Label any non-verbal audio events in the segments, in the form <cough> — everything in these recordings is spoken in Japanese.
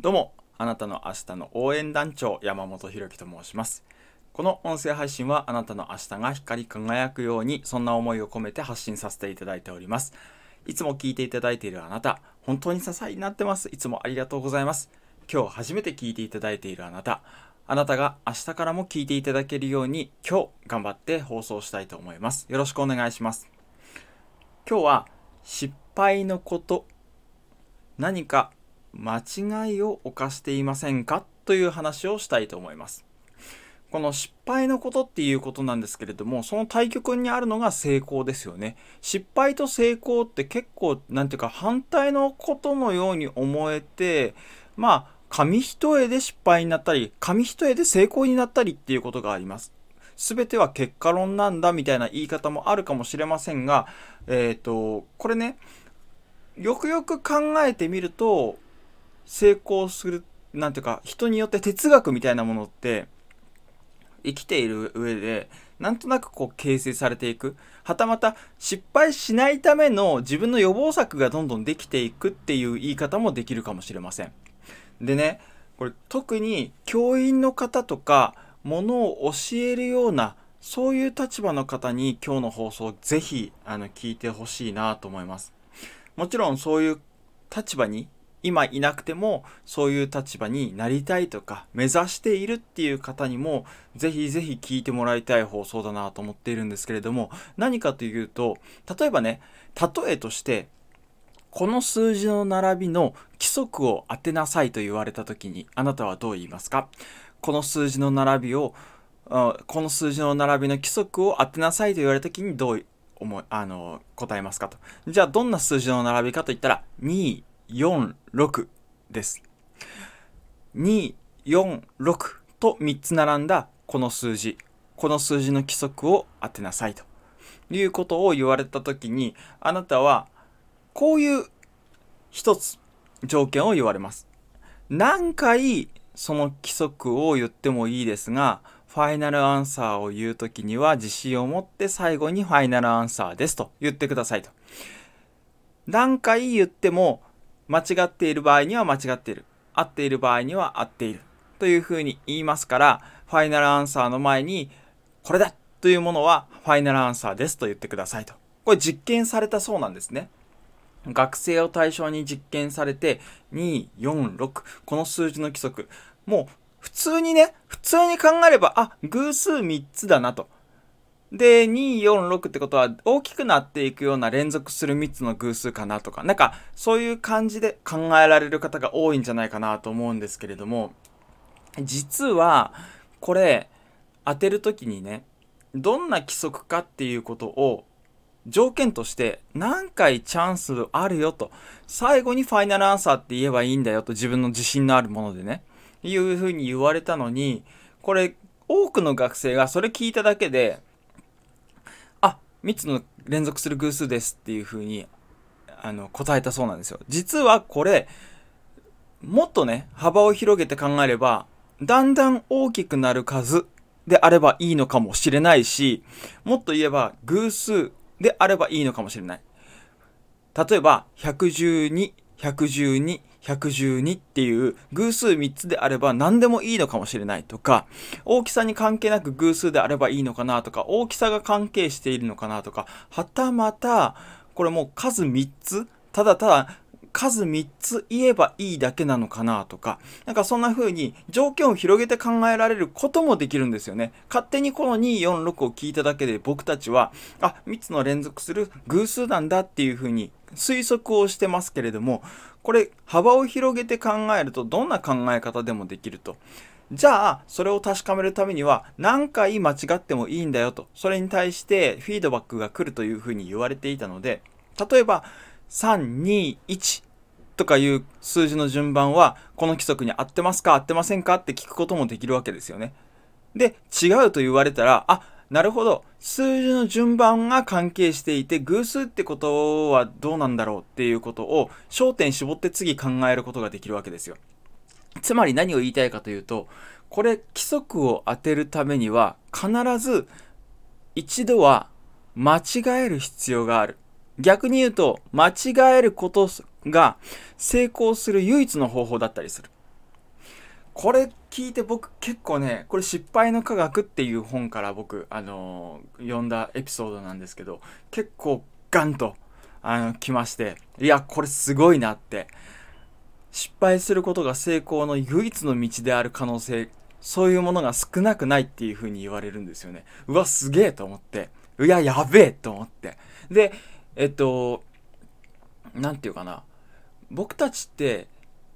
どうも、あなたの明日の応援団長山本博樹と申します。この音声配信はあなたの明日が光り輝くように、そんな思いを込めて発信させていただいております。いつも聞いていただいているあなた、本当に支えになってます。いつもありがとうございます。今日初めて聞いていただいているあなた、あなたが明日からも聞いていただけるように、今日頑張って放送したいと思います。よろしくお願いします。今日は失敗のこと何か間違いを犯していませんか？という話をしたいと思います。この失敗のことっていうことなんですけれどもその対極にあるのが成功ですよね。失敗と成功って結構何ていうか反対のことのように思えてまあ紙一重で失敗になったり紙一重で成功になったりっていうことがあります。全ては結果論なんだみたいな言い方もあるかもしれませんが、えっ、ー、と、これね、よくよく考えてみると、成功する、なんていうか、人によって哲学みたいなものって、生きている上で、なんとなくこう形成されていく。はたまた失敗しないための自分の予防策がどんどんできていくっていう言い方もできるかもしれません。でね、これ特に教員の方とか、ものを教えるようなそういう立場の方に今日の放送ぜひあの聞いてほしいなと思います。もちろんそういう立場に今いなくてもそういう立場になりたいとか目指しているっていう方にもぜひぜひ聞いてもらいたい放送だなと思っているんですけれども何かというと例えばね例えとしてこの数字の並びの規則を当てなさいと言われた時にあなたはどう言いますか？この数字の並びをこの数字の並びの規則を当てなさいと言われた時にどう思いあの答えますかと。じゃあどんな数字の並びかといったら2 246です。246と3つ並んだこの数字。この数字の規則を当てなさいということを言われた時にあなたはこういう一つ条件を言われます。何回その規則を言ってもいいですが、ファイナルアンサーを言うときには自信を持って最後にファイナルアンサーですと言ってくださいと。何回言っても間違っている場合には間違っている。合っている場合には合っている。というふうに言いますから、ファイナルアンサーの前に、これだというものはファイナルアンサーですと言ってくださいと。これ実験されたそうなんですね。学生を対象に実験されて、2、4、6、この数字の規則。もう、普通にね、普通に考えれば、あ、偶数3つだなと。で、2、4、6ってことは大きくなっていくような連続する3つの偶数かなとか、なんかそういう感じで考えられる方が多いんじゃないかなと思うんですけれども、実はこれ当てるときにね、どんな規則かっていうことを条件として何回チャンスあるよと。最後にファイナルアンサーって言えばいいんだよと自分の自信のあるものでね。いうふうに言われたのにこれ多くの学生がそれ聞いただけで3つの連続する偶数ですっていうふうにあの答えたそうなんですよ実はこれもっとね幅を広げて考えればだんだん大きくなる数であればいいのかもしれないしもっと言えば偶数であればいいのかもしれない。例えば、112、112、112っていう偶数3つであれば何でもいいのかもしれないとか、大きさに関係なく偶数であればいいのかなとか、大きさが関係しているのかなとか、はたまた、これもう数3つ、ただただ数3つ言えばいいだけなのかなとか、なんかそんな風に条件を広げて考えられることもできるんですよね。勝手にこの246を聞いただけで僕たちは、あ、3つの連続する偶数なんだっていう風に推測をしてますけれども、これ幅を広げて考えるとどんな考え方でもできると。じゃあ、それを確かめるためには、何回間違ってもいいんだよと。それに対してフィードバックが来るというふうに言われていたので、例えば、321とかいう数字の順番はこの規則に合ってますか合ってませんかって聞くこともできるわけですよね。で、違うと言われたら、あ、なるほど。数字の順番が関係していて、偶数ってことはどうなんだろうっていうことを焦点絞って次考えることができるわけですよ。つまり何を言いたいかというと、これ規則を当てるためには必ず一度は間違える必要がある。逆に言うと、間違えることが成功する唯一の方法だったりする。これ聞いて僕結構ねこれ「失敗の科学」っていう本から僕あのー、読んだエピソードなんですけど結構ガンとあの来ましていやこれすごいなって。失敗することが成功の唯一の道である可能性そういうものが少なくないっていう風に言われるんですよね。うわすげえと思って。いややべえと思って。でえっと何て言うかな。僕たちって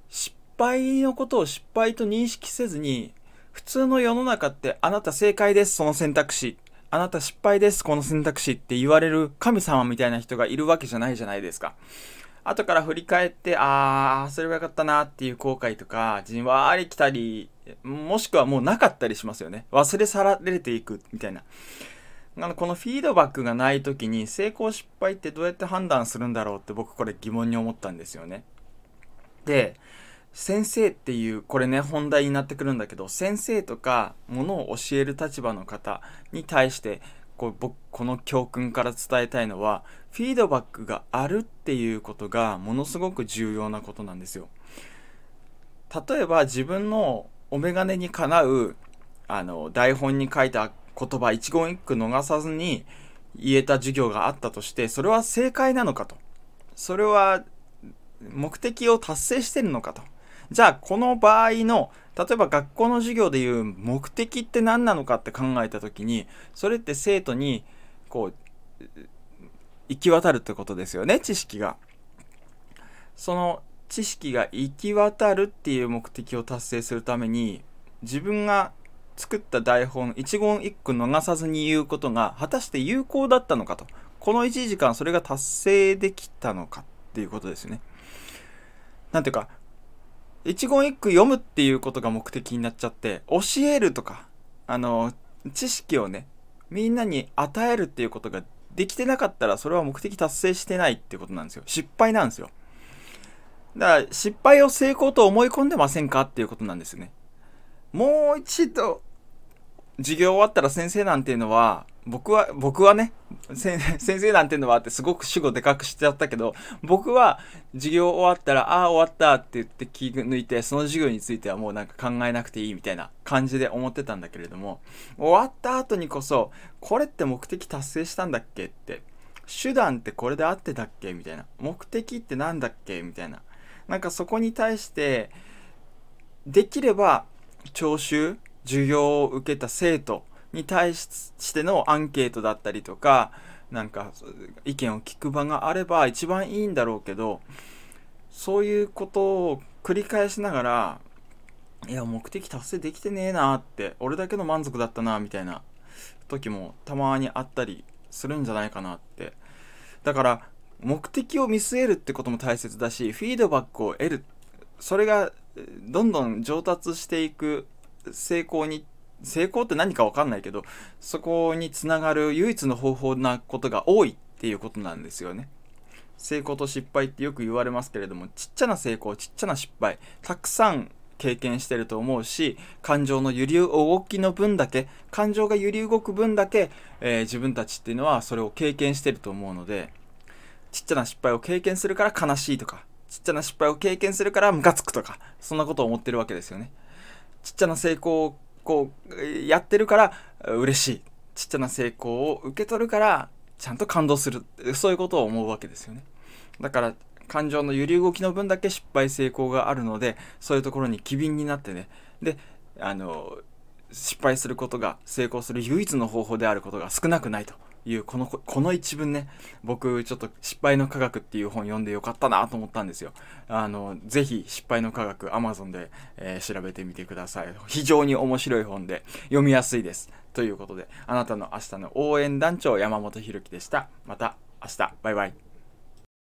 失敗のことを失敗と認識せずに普通の世の中ってあなた正解ですその選択肢。あなた失敗ですこの選択肢って言われる神様みたいな人がいるわけじゃないじゃないですか。後から振り返ってああそれはよかったなっていう後悔とかじんわり来たりもしくはもうなかったりしますよね。忘れ去られていくみたいな。あのこのフィードバックがない時に成功失敗ってどうやって判断するんだろうって僕これ疑問に思ったんですよねで先生っていうこれね本題になってくるんだけど先生とかものを教える立場の方に対してこう僕この教訓から伝えたいのはフィードバックがあるっていうことがものすごく重要なことなんですよ。例えば自分のお眼鏡にかなうあの台本に書いた言葉一言一句逃さずに言えた授業があったとしてそれは正解なのかとそれは目的を達成してるのかとじゃあこの場合の例えば学校の授業でいう目的って何なのかって考えた時にそれって生徒にこう行き渡るってことですよね知識が。その知識が行き渡るっていう目的を達成するために自分が作った台本一言一句逃さずに言うことが果たして有効だったのかと。この1時間それが達成できたのかっていうことですね。なんていうか一言一句読むっていうことが目的になっちゃって教えるとかあの知識をねみんなに与えるっていうことができてなかったらそれは目的達成してないっていうことなんですよ。失敗なんですよ。だから失敗を成功と思い込んでませんかっていうことなんですね。もう一度授業終わったら先生なんていうのは僕は僕はね <laughs> 先生なんていうのはってすごく主語でかくしちゃったけど僕は授業終わったらああ終わったって言って気抜いてその授業についてはもうなんか考えなくていいみたいな感じで思ってたんだけれども終わった後にこそこれって目的達成したんだっけって手段ってこれで合ってたっけみたいな目的って何だっけみたいななんかそこに対してできれば聴衆授業を受けた生徒に対してのアンケートだったりとかなんか意見を聞く場があれば一番いいんだろうけどそういうことを繰り返しながらいや目的達成できてねえなって俺だけの満足だったなみたいな時もたまにあったりするんじゃないかなって。だから目的を見据えるってことも大切だしフィードバックを得る。それがどんどん上達していく成功に成功って何か分かんないけどそこにつながる唯一の方法なことが多いっていうことなんですよね。成功と失敗ってよく言われますけれどもちっちゃな成功ちっちゃな失敗たくさん経験してると思うし感情の揺り動きの分だけ感情が揺り動く分だけ、えー、自分たちっていうのはそれを経験してると思うのでちっちゃな失敗を経験するから悲しいとかちっちゃな失敗を経験するからムカつくとかそんなことを思ってるわけですよね。ちっちゃな成功をこうやってるから嬉しい。ちっちゃな成功を受け取るからちゃんと感動する。そういうことを思うわけですよね。だから感情の揺り動きの分だけ失敗成功があるのでそういうところに機敏になってね。であの失敗することが成功する唯一の方法であることが少なくないと。いうこのこの一文ね僕ちょっと失敗の科学っていう本読んでよかったなと思ったんですよ。あのぜひ失敗の科学 Amazon で、えー、調べてみてください。非常に面白い本で読みやすいです。ということであなたの明日の応援団長山本ひろきでした。また明日。バイバイ。